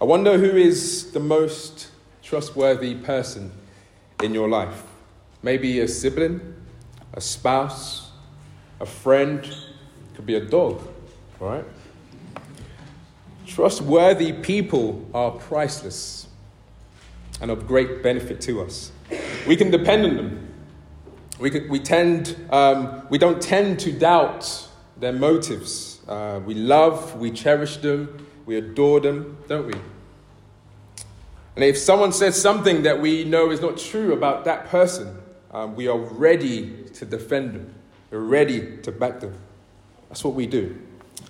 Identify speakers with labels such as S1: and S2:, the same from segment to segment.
S1: I wonder who is the most trustworthy person in your life. Maybe a sibling, a spouse, a friend, could be a dog, right? Trustworthy people are priceless and of great benefit to us. We can depend on them. We, can, we, tend, um, we don't tend to doubt their motives. Uh, we love, we cherish them, we adore them, don't we? And if someone says something that we know is not true about that person, um, we are ready to defend them. We're ready to back them. That's what we do.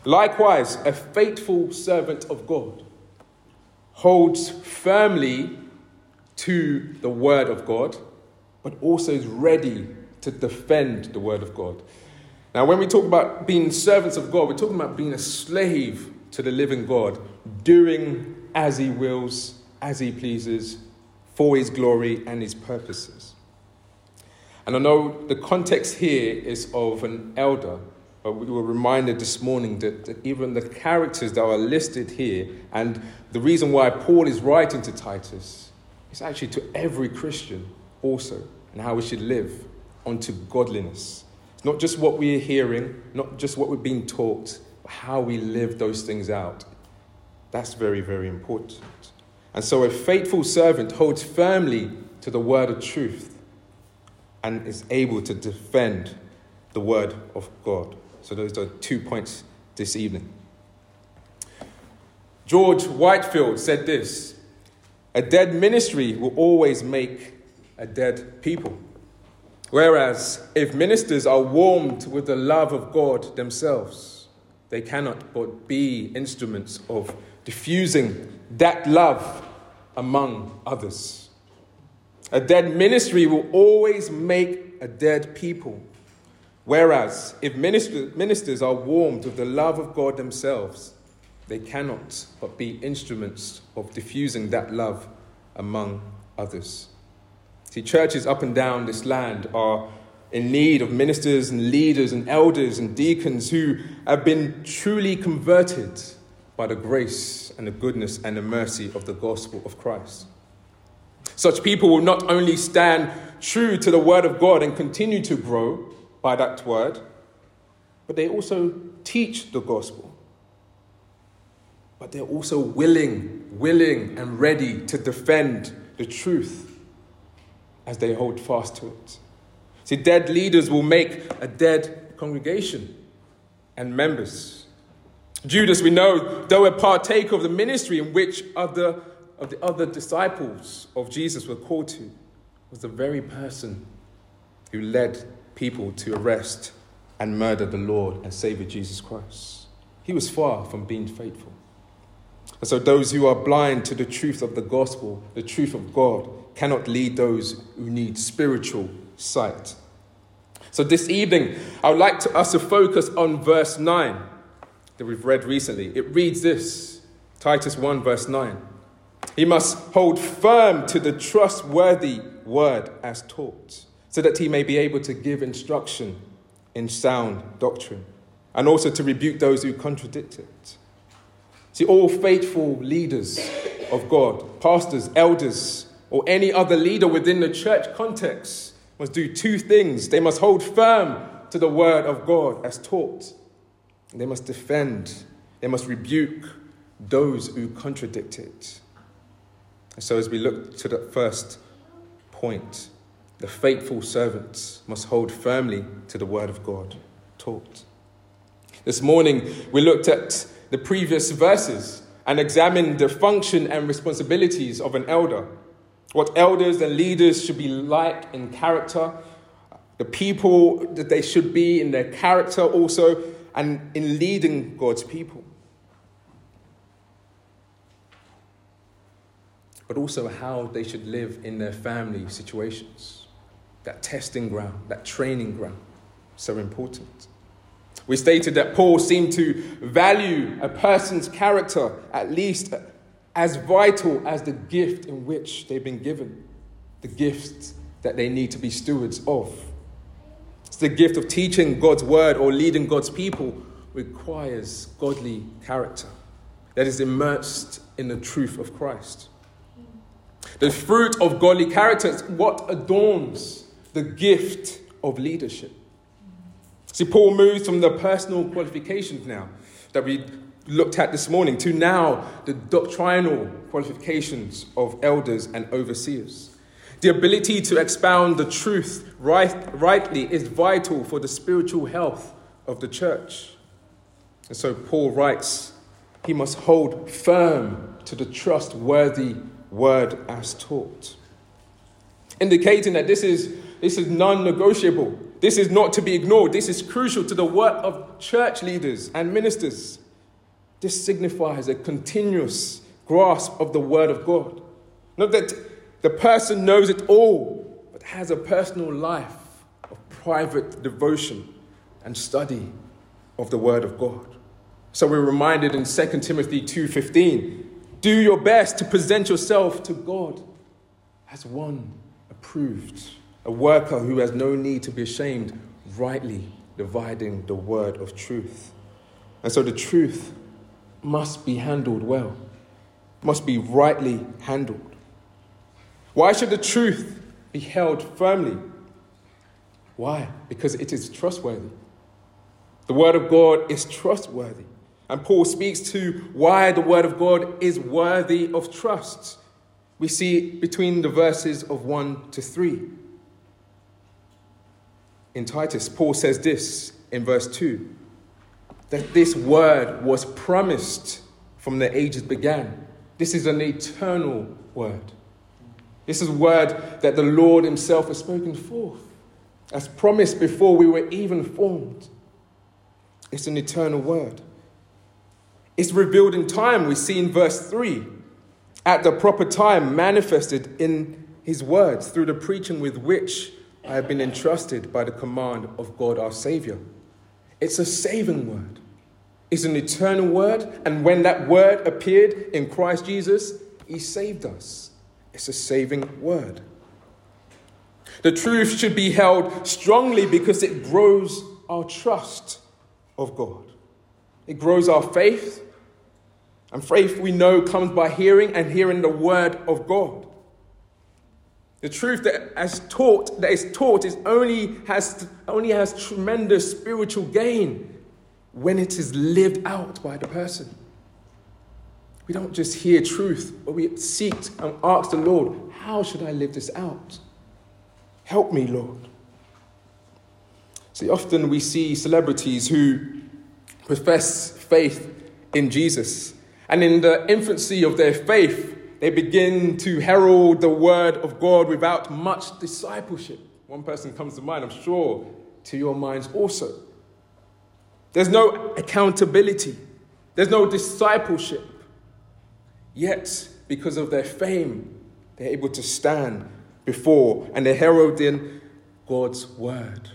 S1: Likewise, a faithful servant of God holds firmly to the word of God, but also is ready to defend the word of God. Now, when we talk about being servants of God, we're talking about being a slave to the living God, doing as he wills, as he pleases, for his glory and his purposes. And I know the context here is of an elder, but we were reminded this morning that, that even the characters that are listed here, and the reason why Paul is writing to Titus, is actually to every Christian also, and how we should live unto godliness. It's not just what we're hearing, not just what we're being taught, how we live those things out. That's very, very important. And so a faithful servant holds firmly to the word of truth and is able to defend the word of God. So those are two points this evening. George Whitefield said this A dead ministry will always make a dead people. Whereas if ministers are warmed with the love of God themselves, they cannot but be instruments of diffusing that love among others. A dead ministry will always make a dead people. Whereas if minister, ministers are warmed with the love of God themselves, they cannot but be instruments of diffusing that love among others. See, churches up and down this land are in need of ministers and leaders and elders and deacons who have been truly converted by the grace and the goodness and the mercy of the gospel of Christ. Such people will not only stand true to the word of God and continue to grow by that word, but they also teach the gospel. But they're also willing, willing, and ready to defend the truth as they hold fast to it. See, dead leaders will make a dead congregation and members. Judas, we know, though a partaker of the ministry in which other of the other disciples of Jesus were called to, was the very person who led people to arrest and murder the Lord and Savior Jesus Christ. He was far from being faithful. And so, those who are blind to the truth of the gospel, the truth of God, cannot lead those who need spiritual sight. So, this evening, I would like to, us to focus on verse 9 that we've read recently. It reads this Titus 1, verse 9. He must hold firm to the trustworthy word as taught, so that he may be able to give instruction in sound doctrine, and also to rebuke those who contradict it. See, all faithful leaders of God, pastors, elders, or any other leader within the church context must do two things. They must hold firm to the word of God as taught, they must defend, they must rebuke those who contradict it. And so, as we look to the first point, the faithful servants must hold firmly to the word of God taught. This morning, we looked at the previous verses and examined the function and responsibilities of an elder, what elders and leaders should be like in character, the people that they should be in their character also, and in leading God's people. But also how they should live in their family situations. That testing ground, that training ground, so important. We stated that Paul seemed to value a person's character at least as vital as the gift in which they've been given, the gift that they need to be stewards of. It's the gift of teaching God's word or leading God's people requires godly character that is immersed in the truth of Christ. The fruit of godly character is what adorns the gift of leadership. See, Paul moves from the personal qualifications now that we looked at this morning to now the doctrinal qualifications of elders and overseers. The ability to expound the truth right, rightly is vital for the spiritual health of the church. And so Paul writes, he must hold firm to the trustworthy word as taught. Indicating that this is, this is non negotiable. This is not to be ignored. This is crucial to the work of church leaders and ministers. This signifies a continuous grasp of the Word of God. Not that the person knows it all, but has a personal life of private devotion and study of the Word of God. So we're reminded in 2 Timothy 2:15, do your best to present yourself to God as one approved, a worker who has no need to be ashamed, rightly dividing the word of truth. And so the truth must be handled well, must be rightly handled. Why should the truth be held firmly? Why? Because it is trustworthy. The Word of God is trustworthy. And Paul speaks to why the Word of God is worthy of trust. We see between the verses of 1 to 3. In Titus, Paul says this in verse 2 that this word was promised from the ages began. This is an eternal word. This is a word that the Lord Himself has spoken forth, as promised before we were even formed. It's an eternal word. It's revealed in time. We see in verse 3 at the proper time, manifested in His words through the preaching with which I have been entrusted by the command of God our Savior. It's a saving word. It's an eternal word. And when that word appeared in Christ Jesus, He saved us. It's a saving word. The truth should be held strongly because it grows our trust of God. It grows our faith. And faith we know comes by hearing and hearing the word of God. The truth that as taught that is taught is only has only has tremendous spiritual gain when it is lived out by the person. We don't just hear truth, but we seek and ask the Lord, how should I live this out? Help me, Lord. See, often we see celebrities who profess faith in Jesus, and in the infancy of their faith, they begin to herald the word of God without much discipleship. One person comes to mind, I'm sure, to your minds also. There's no accountability, there's no discipleship. Yet, because of their fame, they're able to stand before and they're heralding God's word.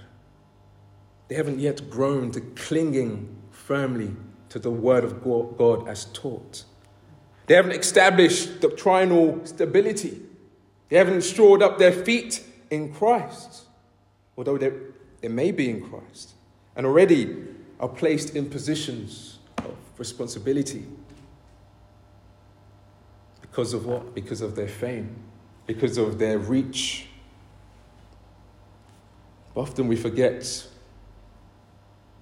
S1: They haven't yet grown to clinging firmly to the word of God as taught. They haven't established doctrinal stability. They haven't stored up their feet in Christ, although they, they may be in Christ, and already are placed in positions of responsibility. Because of what? Because of their fame, because of their reach. Often we forget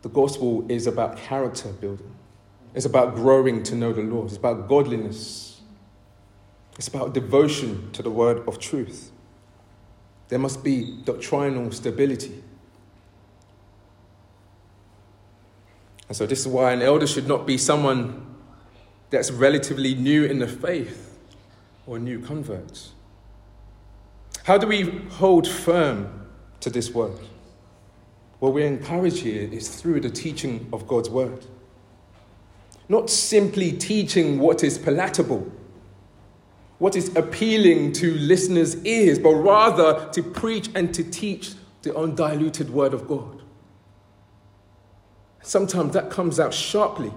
S1: the gospel is about character building. It's about growing to know the Lord. It's about godliness. It's about devotion to the word of truth. There must be doctrinal stability. And so, this is why an elder should not be someone that's relatively new in the faith or new convert. How do we hold firm to this word? What we're encouraged here is through the teaching of God's word. Not simply teaching what is palatable, what is appealing to listeners' ears, but rather to preach and to teach the undiluted word of God. Sometimes that comes out sharply,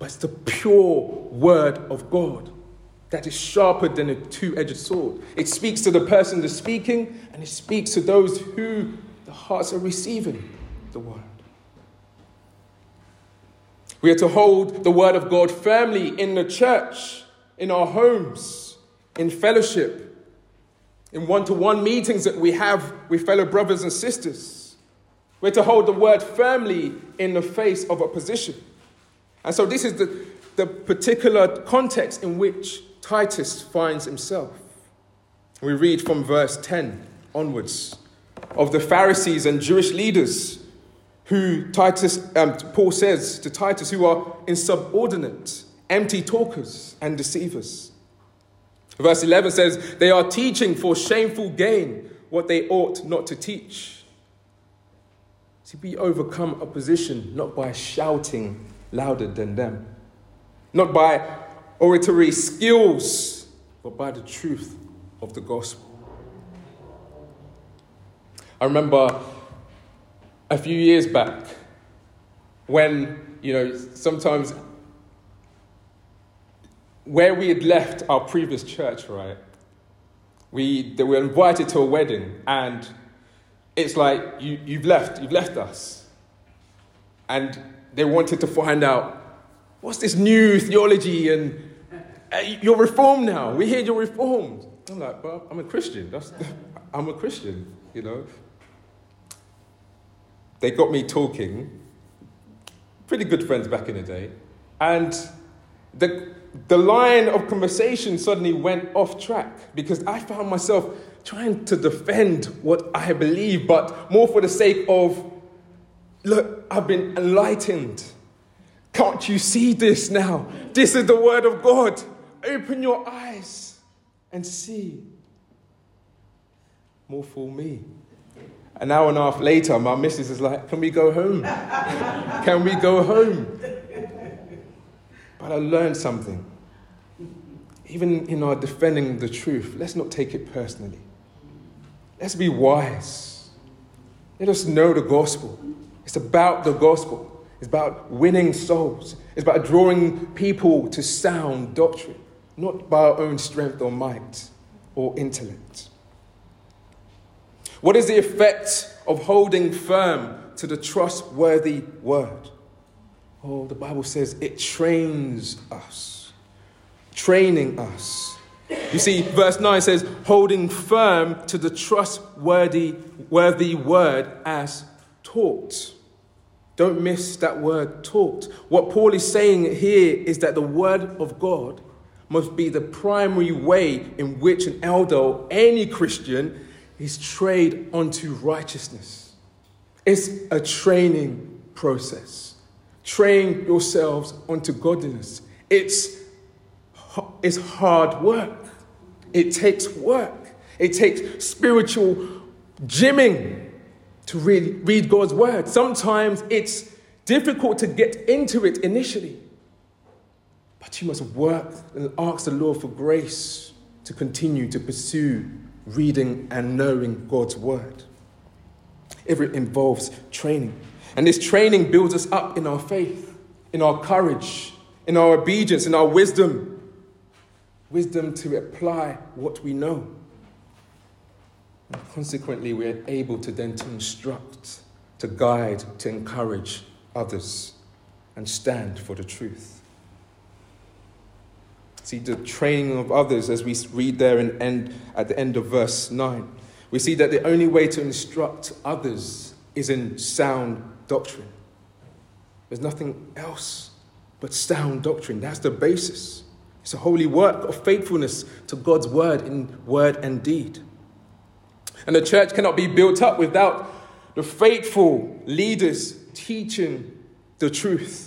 S1: but it's the pure word of God that is sharper than a two edged sword. It speaks to the person that's speaking, and it speaks to those who the hearts are receiving the word. We are to hold the word of God firmly in the church in our homes, in fellowship, in one to one meetings that we have with fellow brothers and sisters. We're to hold the word firmly in the face of opposition. And so, this is the, the particular context in which Titus finds himself. We read from verse 10 onwards of the Pharisees and Jewish leaders who Titus, um, Paul says to Titus, who are insubordinate, empty talkers, and deceivers. Verse 11 says, They are teaching for shameful gain what they ought not to teach. See, we overcome opposition not by shouting louder than them, not by oratory skills, but by the truth of the gospel. I remember a few years back when, you know, sometimes where we had left our previous church, right? We they were invited to a wedding, and it's like you, you've left, you've left us. And they wanted to find out what's this new theology and uh, you're reformed now. We hear you're reformed. I'm like, well, I'm a Christian. That's, I'm a Christian, you know they got me talking. Pretty good friends back in the day. And the, the line of conversation suddenly went off track because I found myself trying to defend what I believe, but more for the sake of, look, I've been enlightened. Can't you see this now? This is the word of God. Open your eyes and see. More for me. An hour and a half later, my missus is like, Can we go home? Can we go home? But I learned something. Even in our defending the truth, let's not take it personally. Let's be wise. Let us know the gospel. It's about the gospel. It's about winning souls. It's about drawing people to sound doctrine, not by our own strength or might or intellect. What is the effect of holding firm to the trustworthy word? Oh, the Bible says it trains us, training us. You see, verse 9 says, holding firm to the trustworthy worthy word as taught. Don't miss that word taught. What Paul is saying here is that the word of God must be the primary way in which an elder or any Christian is trained unto righteousness. It's a training process. Train yourselves unto godliness. It's, it's hard work. It takes work. It takes spiritual gymming to read, read God's word. Sometimes it's difficult to get into it initially. But you must work and ask the Lord for grace to continue to pursue reading and knowing God's word. It involves training. And this training builds us up in our faith, in our courage, in our obedience, in our wisdom. Wisdom to apply what we know. And consequently, we're able to then to instruct, to guide, to encourage others, and stand for the truth. See the training of others as we read there in end, at the end of verse 9. We see that the only way to instruct others is in sound doctrine. There's nothing else but sound doctrine. That's the basis. It's a holy work of faithfulness to God's word in word and deed. And the church cannot be built up without the faithful leaders teaching the truth.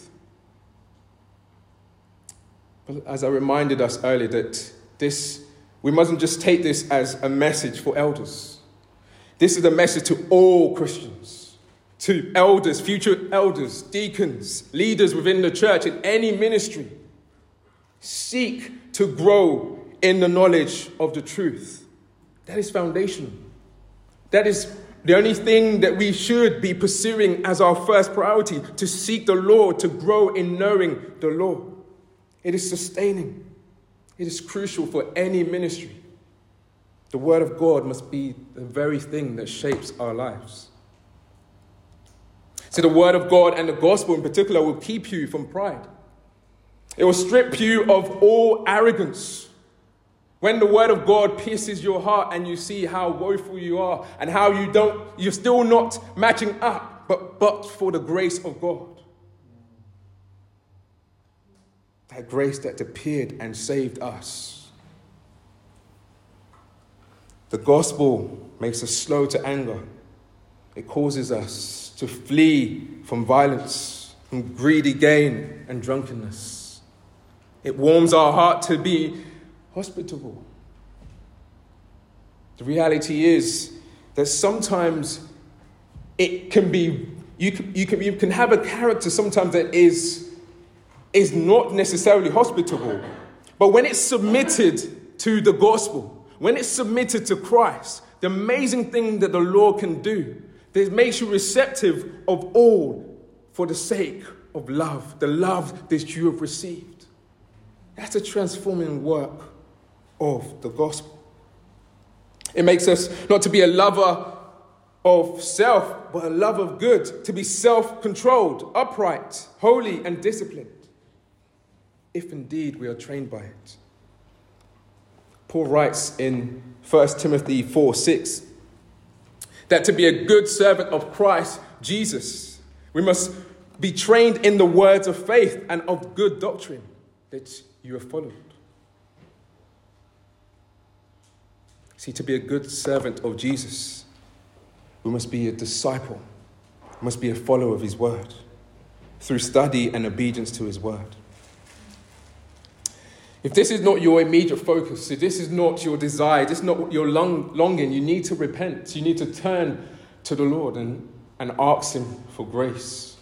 S1: As I reminded us earlier, that this, we mustn't just take this as a message for elders. This is a message to all Christians, to elders, future elders, deacons, leaders within the church, in any ministry. Seek to grow in the knowledge of the truth. That is foundational. That is the only thing that we should be pursuing as our first priority to seek the Lord, to grow in knowing the Lord. It is sustaining. It is crucial for any ministry. The Word of God must be the very thing that shapes our lives. So, the Word of God and the gospel in particular will keep you from pride. It will strip you of all arrogance. When the word of God pierces your heart and you see how woeful you are and how you don't, you're still not matching up, but, but for the grace of God. Grace that appeared and saved us. The gospel makes us slow to anger. It causes us to flee from violence, from greedy gain and drunkenness. It warms our heart to be hospitable. The reality is that sometimes it can be, you can, you can, you can have a character sometimes that is, is not necessarily hospitable. But when it's submitted to the gospel, when it's submitted to Christ, the amazing thing that the Lord can do, that makes you receptive of all for the sake of love, the love that you have received. That's a transforming work of the gospel. It makes us not to be a lover of self, but a love of good, to be self controlled, upright, holy, and disciplined, if indeed we are trained by it. Paul writes in 1 Timothy 4 6 that to be a good servant of Christ Jesus, we must be trained in the words of faith and of good doctrine that you have followed. See, to be a good servant of Jesus, we must be a disciple, must be a follower of his word through study and obedience to his word. If this is not your immediate focus, if this is not your desire, this is not your long, longing, you need to repent. You need to turn to the Lord and, and ask Him for grace.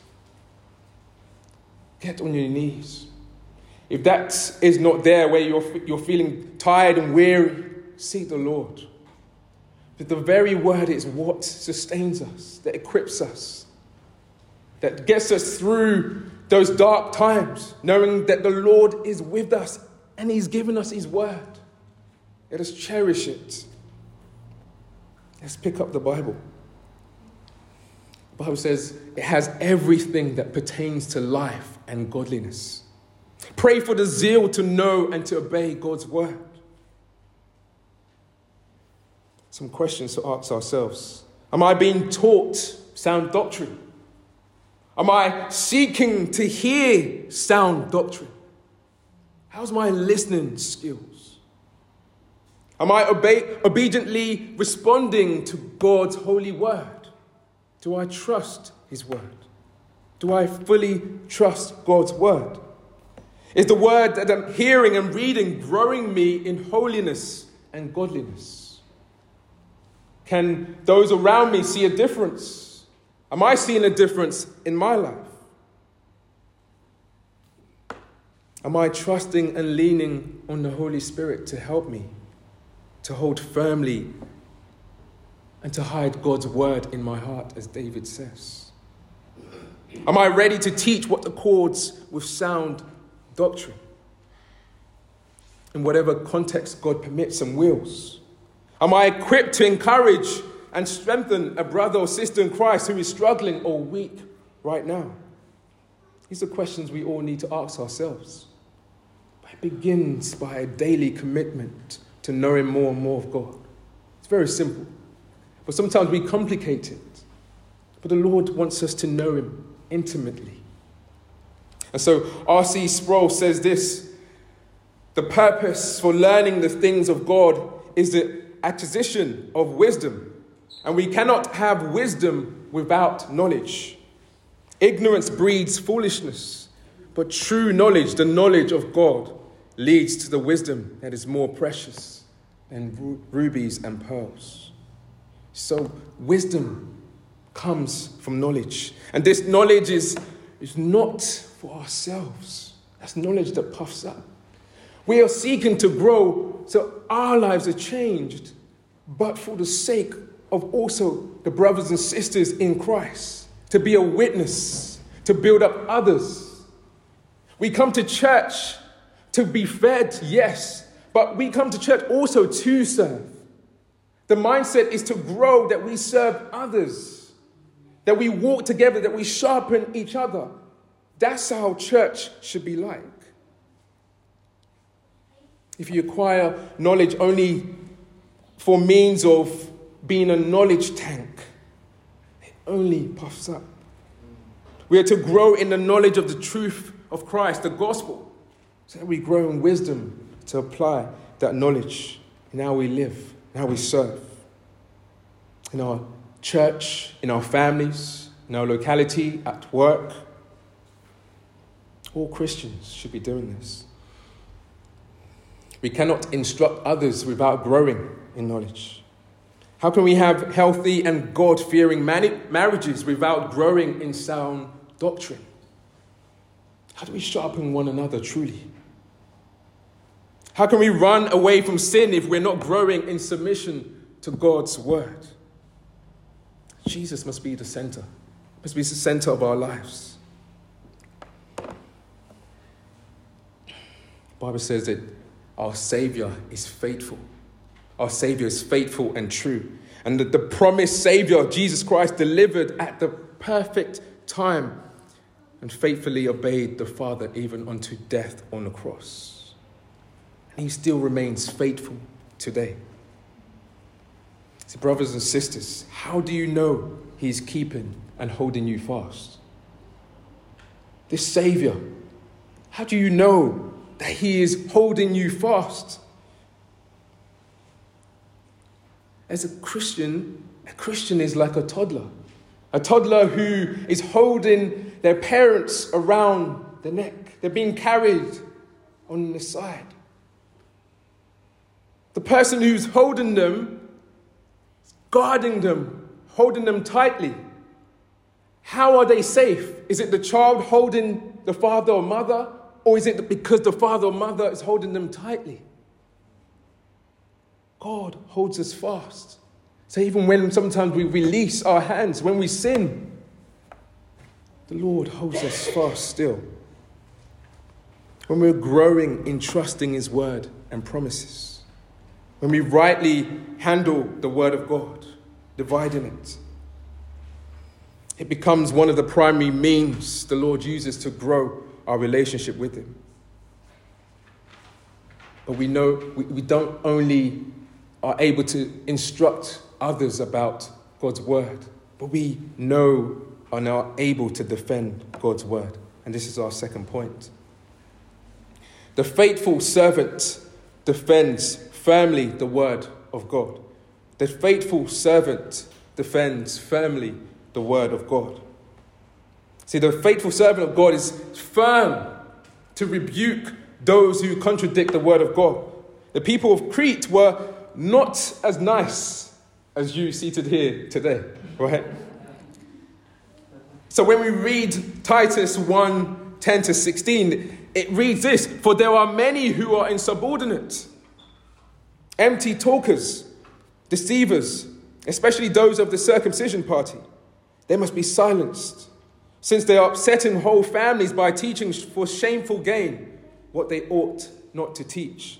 S1: Get on your knees. If that is not there where you're, you're feeling tired and weary, seek the Lord. But the very word is what sustains us, that equips us, that gets us through those dark times, knowing that the Lord is with us and He's given us His word. Let us cherish it. Let's pick up the Bible. The Bible says it has everything that pertains to life and godliness. Pray for the zeal to know and to obey God's word some questions to ask ourselves. Am I being taught sound doctrine? Am I seeking to hear sound doctrine? How's my listening skills? Am I obe- obediently responding to God's holy word? Do I trust His word? Do I fully trust God's word? Is the word that I'm hearing and reading growing me in holiness and godliness? Can those around me see a difference? Am I seeing a difference in my life? Am I trusting and leaning on the Holy Spirit to help me to hold firmly and to hide God's word in my heart, as David says? Am I ready to teach what accords with sound doctrine? In whatever context God permits and wills. Am I equipped to encourage and strengthen a brother or sister in Christ who is struggling or weak right now? These are questions we all need to ask ourselves. But it begins by a daily commitment to knowing more and more of God. It's very simple. But sometimes we complicate it. But the Lord wants us to know Him intimately. And so R.C. Sproul says this the purpose for learning the things of God is the acquisition of wisdom, and we cannot have wisdom without knowledge. Ignorance breeds foolishness, but true knowledge, the knowledge of God, leads to the wisdom that is more precious than rubies and pearls. So, wisdom comes from knowledge. And this knowledge is, is not for ourselves, that's knowledge that puffs up. We are seeking to grow so our lives are changed but for the sake of also the brothers and sisters in Christ, to be a witness, to build up others. We come to church to be fed, yes, but we come to church also to serve. The mindset is to grow, that we serve others, that we walk together, that we sharpen each other. That's how church should be like. if you acquire knowledge only for means of being a knowledge tank, only puffs up. We are to grow in the knowledge of the truth of Christ, the gospel, so that we grow in wisdom to apply that knowledge in how we live, in how we serve. In our church, in our families, in our locality, at work. All Christians should be doing this. We cannot instruct others without growing in knowledge. How can we have healthy and God fearing marriages without growing in sound doctrine? How do we sharpen one another truly? How can we run away from sin if we're not growing in submission to God's word? Jesus must be the center, must be the center of our lives. The Bible says that our Savior is faithful. Our Savior is faithful and true. And that the promised Savior, Jesus Christ, delivered at the perfect time and faithfully obeyed the Father even unto death on the cross. And he still remains faithful today. So, brothers and sisters, how do you know he's keeping and holding you fast? This Savior, how do you know that He is holding you fast. As a Christian, a Christian is like a toddler. A toddler who is holding their parents around the neck. They're being carried on the side. The person who's holding them, is guarding them, holding them tightly. How are they safe? Is it the child holding the father or mother? Or is it because the father or mother is holding them tightly? God holds us fast. So even when sometimes we release our hands, when we sin, the Lord holds us fast still. When we're growing in trusting His word and promises, when we rightly handle the word of God, dividing it, it becomes one of the primary means the Lord uses to grow our relationship with Him. But we know we, we don't only are able to instruct others about God's word, but we know are able to defend God's word. And this is our second point. The faithful servant defends firmly the word of God. The faithful servant defends firmly the word of God. See, the faithful servant of God is firm to rebuke those who contradict the word of God. The people of Crete were not as nice as you seated here today, right? So when we read Titus 1 10 to 16, it reads this For there are many who are insubordinate, empty talkers, deceivers, especially those of the circumcision party. They must be silenced since they are upsetting whole families by teaching for shameful gain what they ought not to teach.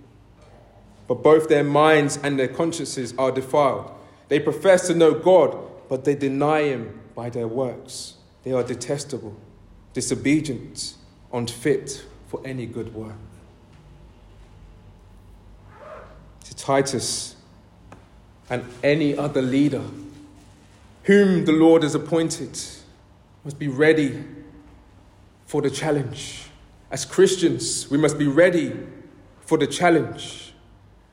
S1: But both their minds and their consciences are defiled. They profess to know God, but they deny Him by their works. They are detestable, disobedient, unfit for any good work. To Titus and any other leader whom the Lord has appointed must be ready for the challenge. As Christians, we must be ready for the challenge.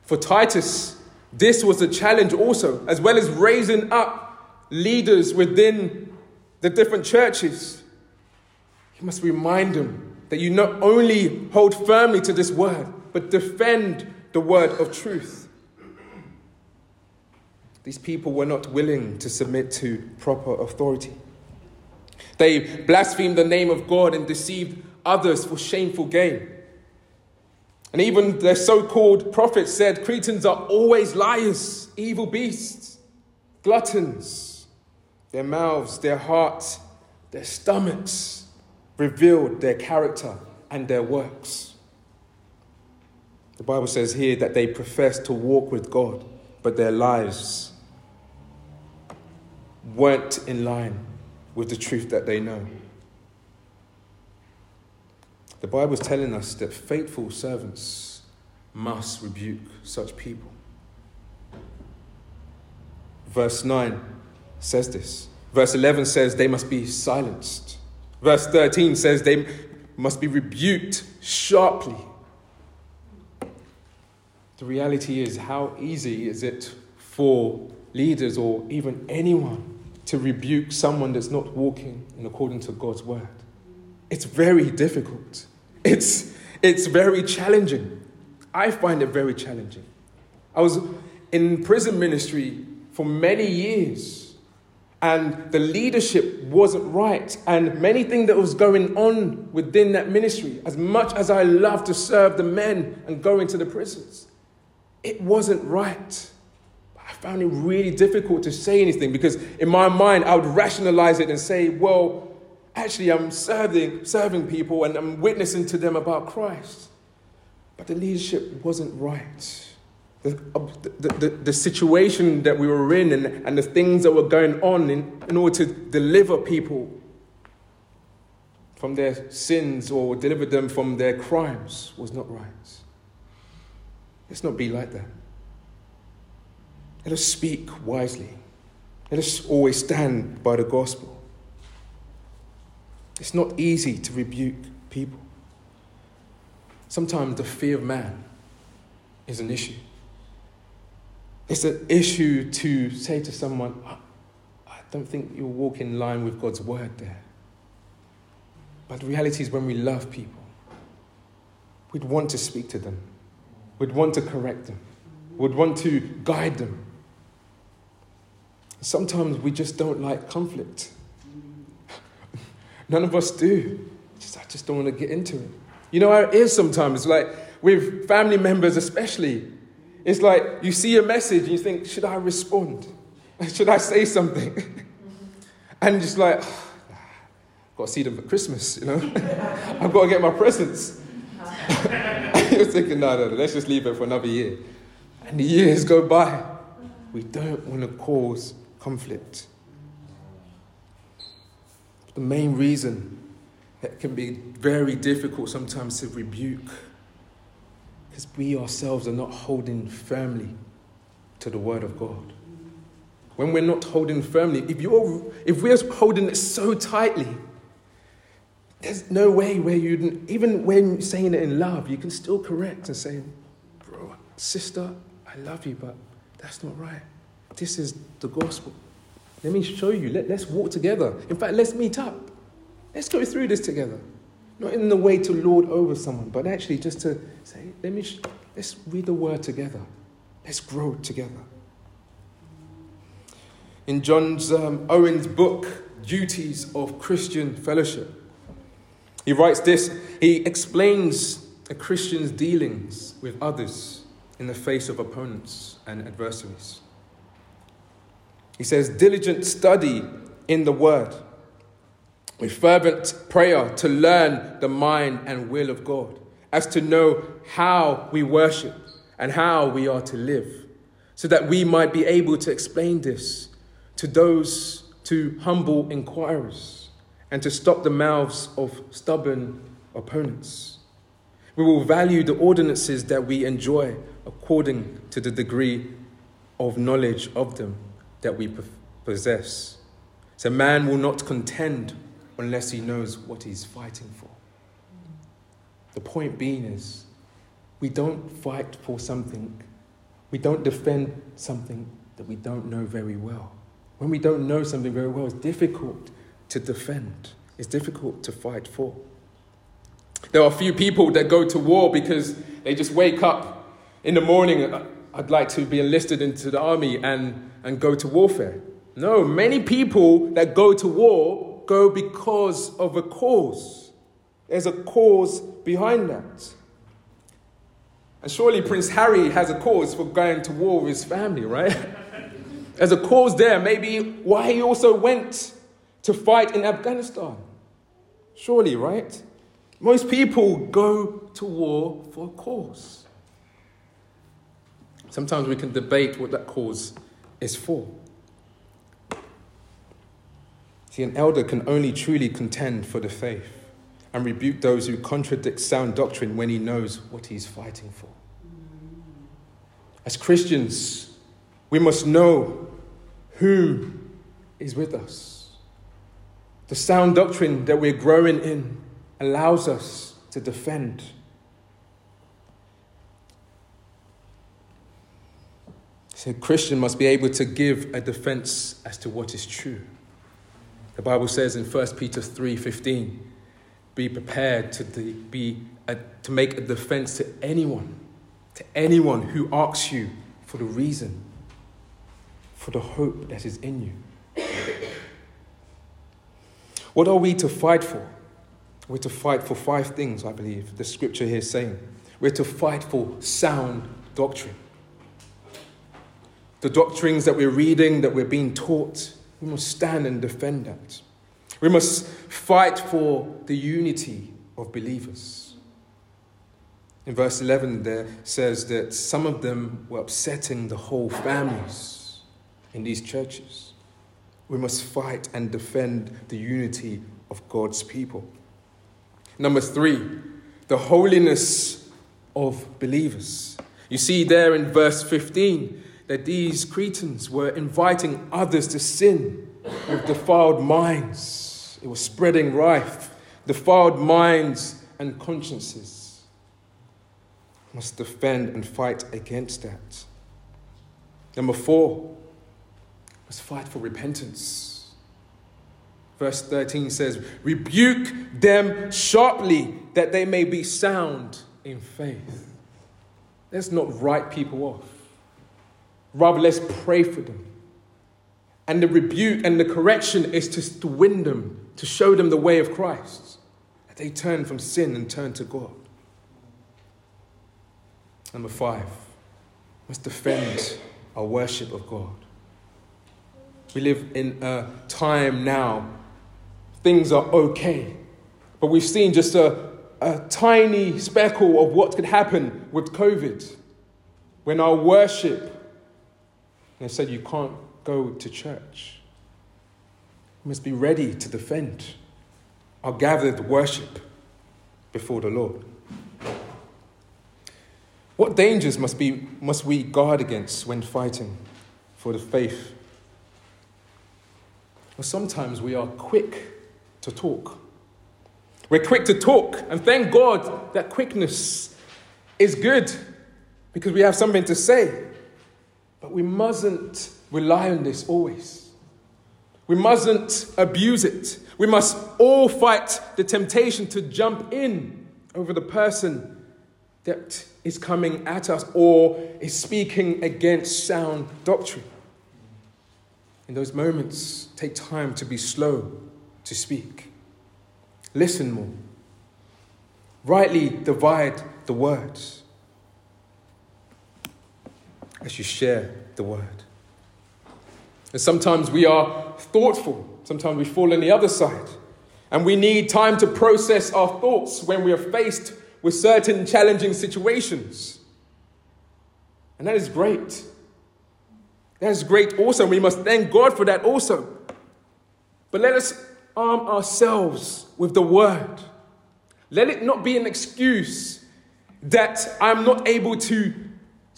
S1: For Titus, this was a challenge also, as well as raising up leaders within the different churches. He must remind them that you not only hold firmly to this word, but defend the word of truth. These people were not willing to submit to proper authority. They blasphemed the name of God and deceived others for shameful gain. And even their so called prophets said Cretans are always liars, evil beasts, gluttons. Their mouths, their hearts, their stomachs revealed their character and their works. The Bible says here that they profess to walk with God, but their lives weren't in line with the truth that they know. The Bible is telling us that faithful servants must rebuke such people. Verse 9 says this. Verse 11 says they must be silenced. Verse 13 says they must be rebuked sharply. The reality is, how easy is it for leaders or even anyone to rebuke someone that's not walking in according to God's word? It's very difficult. It's, it's very challenging. I find it very challenging. I was in prison ministry for many years, and the leadership wasn't right, and many things that was going on within that ministry, as much as I love to serve the men and go into the prisons, it wasn't right. I found it really difficult to say anything because in my mind I would rationalize it and say, well, actually I'm serving, serving people and I'm witnessing to them about Christ. But the leadership wasn't right. Uh, the, the, the, the, situation that we were in and, and the things that were going on in, in order to deliver people from their sins or deliver them from their crimes was not right. Let's not be like that. Let us speak wisely. Let us always stand by the gospel. It's not easy to rebuke people. Sometimes the fear of man is an issue. It's an issue to say to someone, I don't think you'll walk in line with God's word there. But the reality is, when we love people, we'd want to speak to them, we'd want to correct them, we'd want to guide them. Sometimes we just don't like conflict. None of us do. Just, I just don't want to get into it. You know how it is sometimes, like with family members especially. It's like you see a message and you think, should I respond? Should I say something? and just like, ah, oh, I've got to see them for Christmas, you know? I've got to get my presents. You're thinking, no, no, no, let's just leave it for another year. And the years go by. We don't want to cause conflict. The main reason it can be very difficult sometimes to rebuke is we ourselves are not holding firmly to the Word of God. When we're not holding firmly, if, you're, if we're holding it so tightly, there's no way where you, even when saying it in love, you can still correct and say, bro, sister, I love you, but that's not right. This is the gospel. Let me show you. Let, let's walk together. In fact, let's meet up. Let's go through this together. Not in the way to lord over someone, but actually just to say, let me, sh- let's read the word together. Let's grow together. In John's um, Owen's book, Duties of Christian Fellowship, he writes this. He explains a Christian's dealings with others in the face of opponents and adversaries. He says, diligent study in the word, with fervent prayer to learn the mind and will of God, as to know how we worship and how we are to live, so that we might be able to explain this to those, to humble inquirers, and to stop the mouths of stubborn opponents. We will value the ordinances that we enjoy according to the degree of knowledge of them that we possess. So man will not contend unless he knows what he's fighting for. The point being is, we don't fight for something, we don't defend something that we don't know very well. When we don't know something very well, it's difficult to defend, it's difficult to fight for. There are few people that go to war because they just wake up in the morning. Uh, I'd like to be enlisted into the army and and go to warfare. No, many people that go to war go because of a cause. There's a cause behind that. And surely Prince Harry has a cause for going to war with his family, right? There's a cause there, maybe why he also went to fight in Afghanistan. Surely, right? Most people go to war for a cause. Sometimes we can debate what that cause is for. See, an elder can only truly contend for the faith and rebuke those who contradict sound doctrine when he knows what he's fighting for. As Christians, we must know who is with us. The sound doctrine that we're growing in allows us to defend. A Christian must be able to give a defense as to what is true. The Bible says in 1 Peter 3:15, be prepared to be a, to make a defense to anyone, to anyone who asks you for the reason, for the hope that is in you. What are we to fight for? We're to fight for five things, I believe, the scripture here is saying. We're to fight for sound doctrine. The doctrines that we're reading, that we're being taught, we must stand and defend that. We must fight for the unity of believers. In verse 11, there says that some of them were upsetting the whole families in these churches. We must fight and defend the unity of God's people. Number three, the holiness of believers. You see there in verse 15 that these Cretans were inviting others to sin with defiled minds. It was spreading rife, defiled minds and consciences. Must defend and fight against that. Number four, must fight for repentance. Verse 13 says, Rebuke them sharply that they may be sound in faith. Let's not write people off. Rather, let's pray for them. And the rebuke and the correction is to, win them, to show them the way of Christ. That they turn from sin and turn to God. Number five, must defend our worship of God. We live in a time now things are okay. But we've seen just a, a tiny speckle of what could happen with COVID. When our worship, they said you can't go to church. We must be ready to defend our gathered worship before the Lord. What dangers must, be, must we guard against when fighting for the faith? Well, sometimes we are quick to talk. We're quick to talk, and thank God that quickness is good because we have something to say. But we mustn't rely on this always. We mustn't abuse it. We must all fight the temptation to jump in over the person that is coming at us or is speaking against sound doctrine. In those moments, take time to be slow to speak. Listen more. Rightly divide the words as you share the word. And sometimes we are thoughtful, sometimes we fall on the other side. And we need time to process our thoughts when we are faced with certain challenging situations. And that is great. That is great also. We must thank God for that also. But let us arm ourselves with the word. Let it not be an excuse that I'm not able to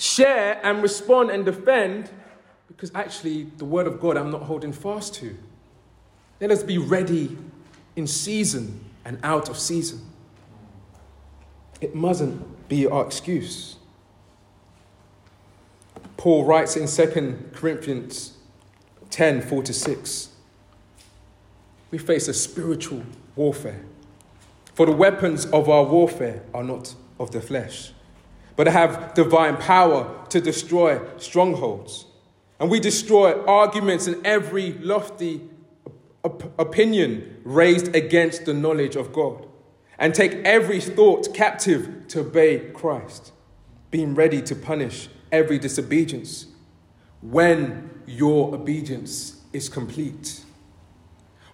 S1: share and respond and defend because actually the word of God I'm not holding fast to. Let us be ready in season and out of season. It mustn't be our excuse. Paul writes in 2 Corinthians 10 4 to 6 we face a spiritual warfare. For the weapons of our warfare are not of the flesh, but have divine power to destroy strongholds. And we destroy arguments and every lofty op- opinion raised against the knowledge of God, and take every thought captive to obey Christ. being ready to punish every disobedience when your obedience is complete.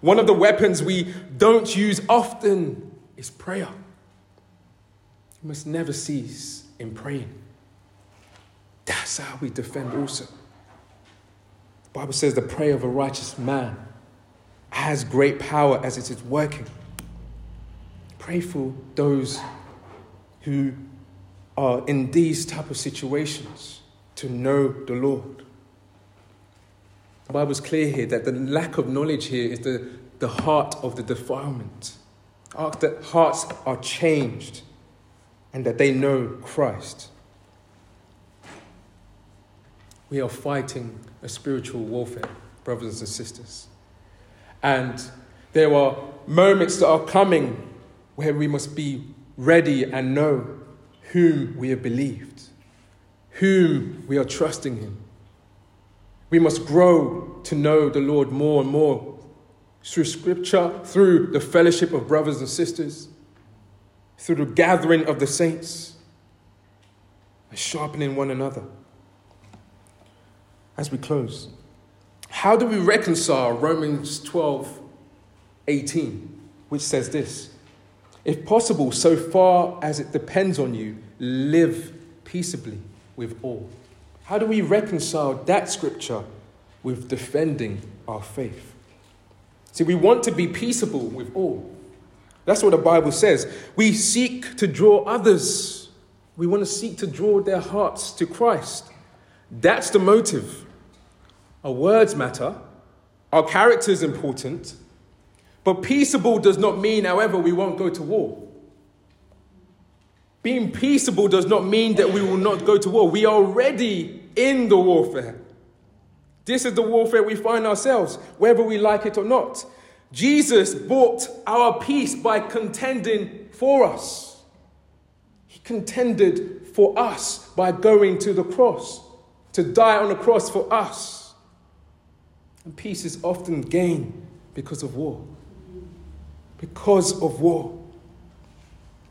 S1: One of the weapons we don't use often is prayer. You must never cease in praying. That's how we defend also. The Bible says the prayer of a righteous man has great power as it is working. Pray for those who are in these type of situations to know the Lord. The Bible is clear here that the lack of knowledge here is the, the heart of the defilement. That hearts are changed and that they know Christ. We are fighting a spiritual warfare, brothers and sisters. And there are moments that are coming where we must be ready and know whom we have believed, whom we are trusting in. We must grow to know the Lord more and more through scripture, through the fellowship of brothers and sisters, through the gathering of the saints, and sharpening one another. As we close, how do we reconcile Romans 12 18, which says this? If possible, so far as it depends on you, live peaceably with all. How do we reconcile that scripture with defending our faith? See, we want to be peaceable with all. That's what the Bible says. We seek to draw others, we want to seek to draw their hearts to Christ. That's the motive. Our words matter, our character is important, but peaceable does not mean, however, we won't go to war. Being peaceable does not mean that we will not go to war. We are already in the warfare. This is the warfare we find ourselves, whether we like it or not. Jesus bought our peace by contending for us. He contended for us by going to the cross, to die on the cross for us. And peace is often gained because of war. Because of war.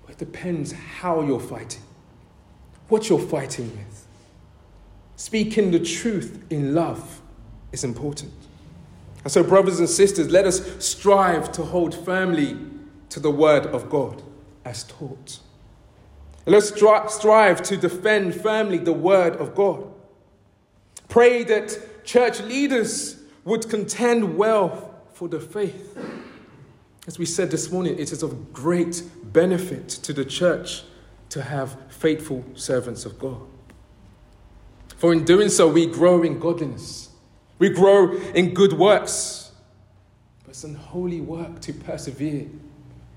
S1: It depends how you're fighting, what you're fighting with. Speaking the truth in love is important. And so, brothers and sisters, let us strive to hold firmly to the word of God as taught. And let's strive to defend firmly the word of God. Pray that church leaders would contend well for the faith. As we said this morning, it is of great benefit to the church to have faithful servants of God. For in doing so, we grow in godliness, we grow in good works. But it's an holy work to persevere.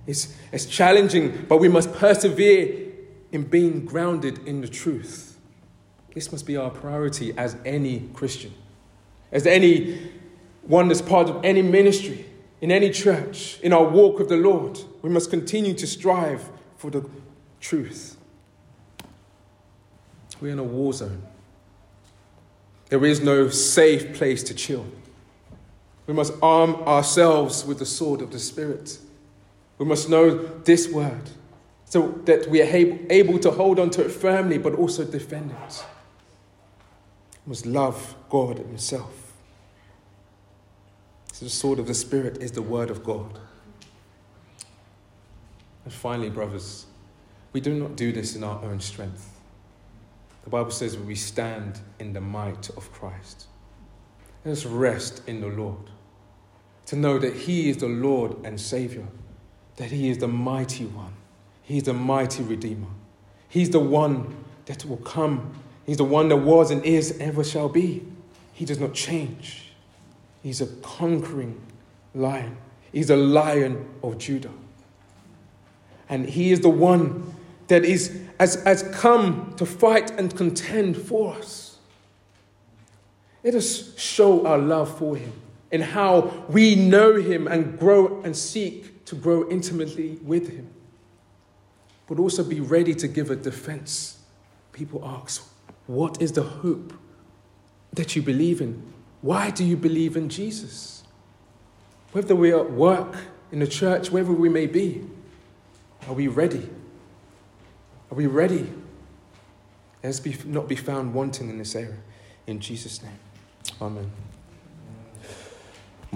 S1: It's, it's challenging, but we must persevere in being grounded in the truth. This must be our priority as any Christian, as any one that's part of any ministry in any church, in our walk with the Lord, we must continue to strive for the truth. We're in a war zone. There is no safe place to chill. We must arm ourselves with the sword of the Spirit. We must know this word so that we are able to hold on to it firmly but also defend it. We must love God Himself. So the sword of the Spirit is the word of God. And finally, brothers, we do not do this in our own strength. The Bible says we stand in the might of Christ. Let us rest in the Lord. To know that He is the Lord and Savior, that He is the mighty one, He is the mighty Redeemer. He's the one that will come. He's the one that was and is and ever shall be. He does not change. He's a conquering lion. He's a lion of Judah. And he is the one that is, has, has come to fight and contend for us. Let us show our love for him and how we know him and grow and seek to grow intimately with him. But also be ready to give a defense. People ask, What is the hope that you believe in? Why do you believe in Jesus? Whether we are at work, in the church, wherever we may be, are we ready? Are we ready? Let us be, not be found wanting in this area. In Jesus' name. Amen.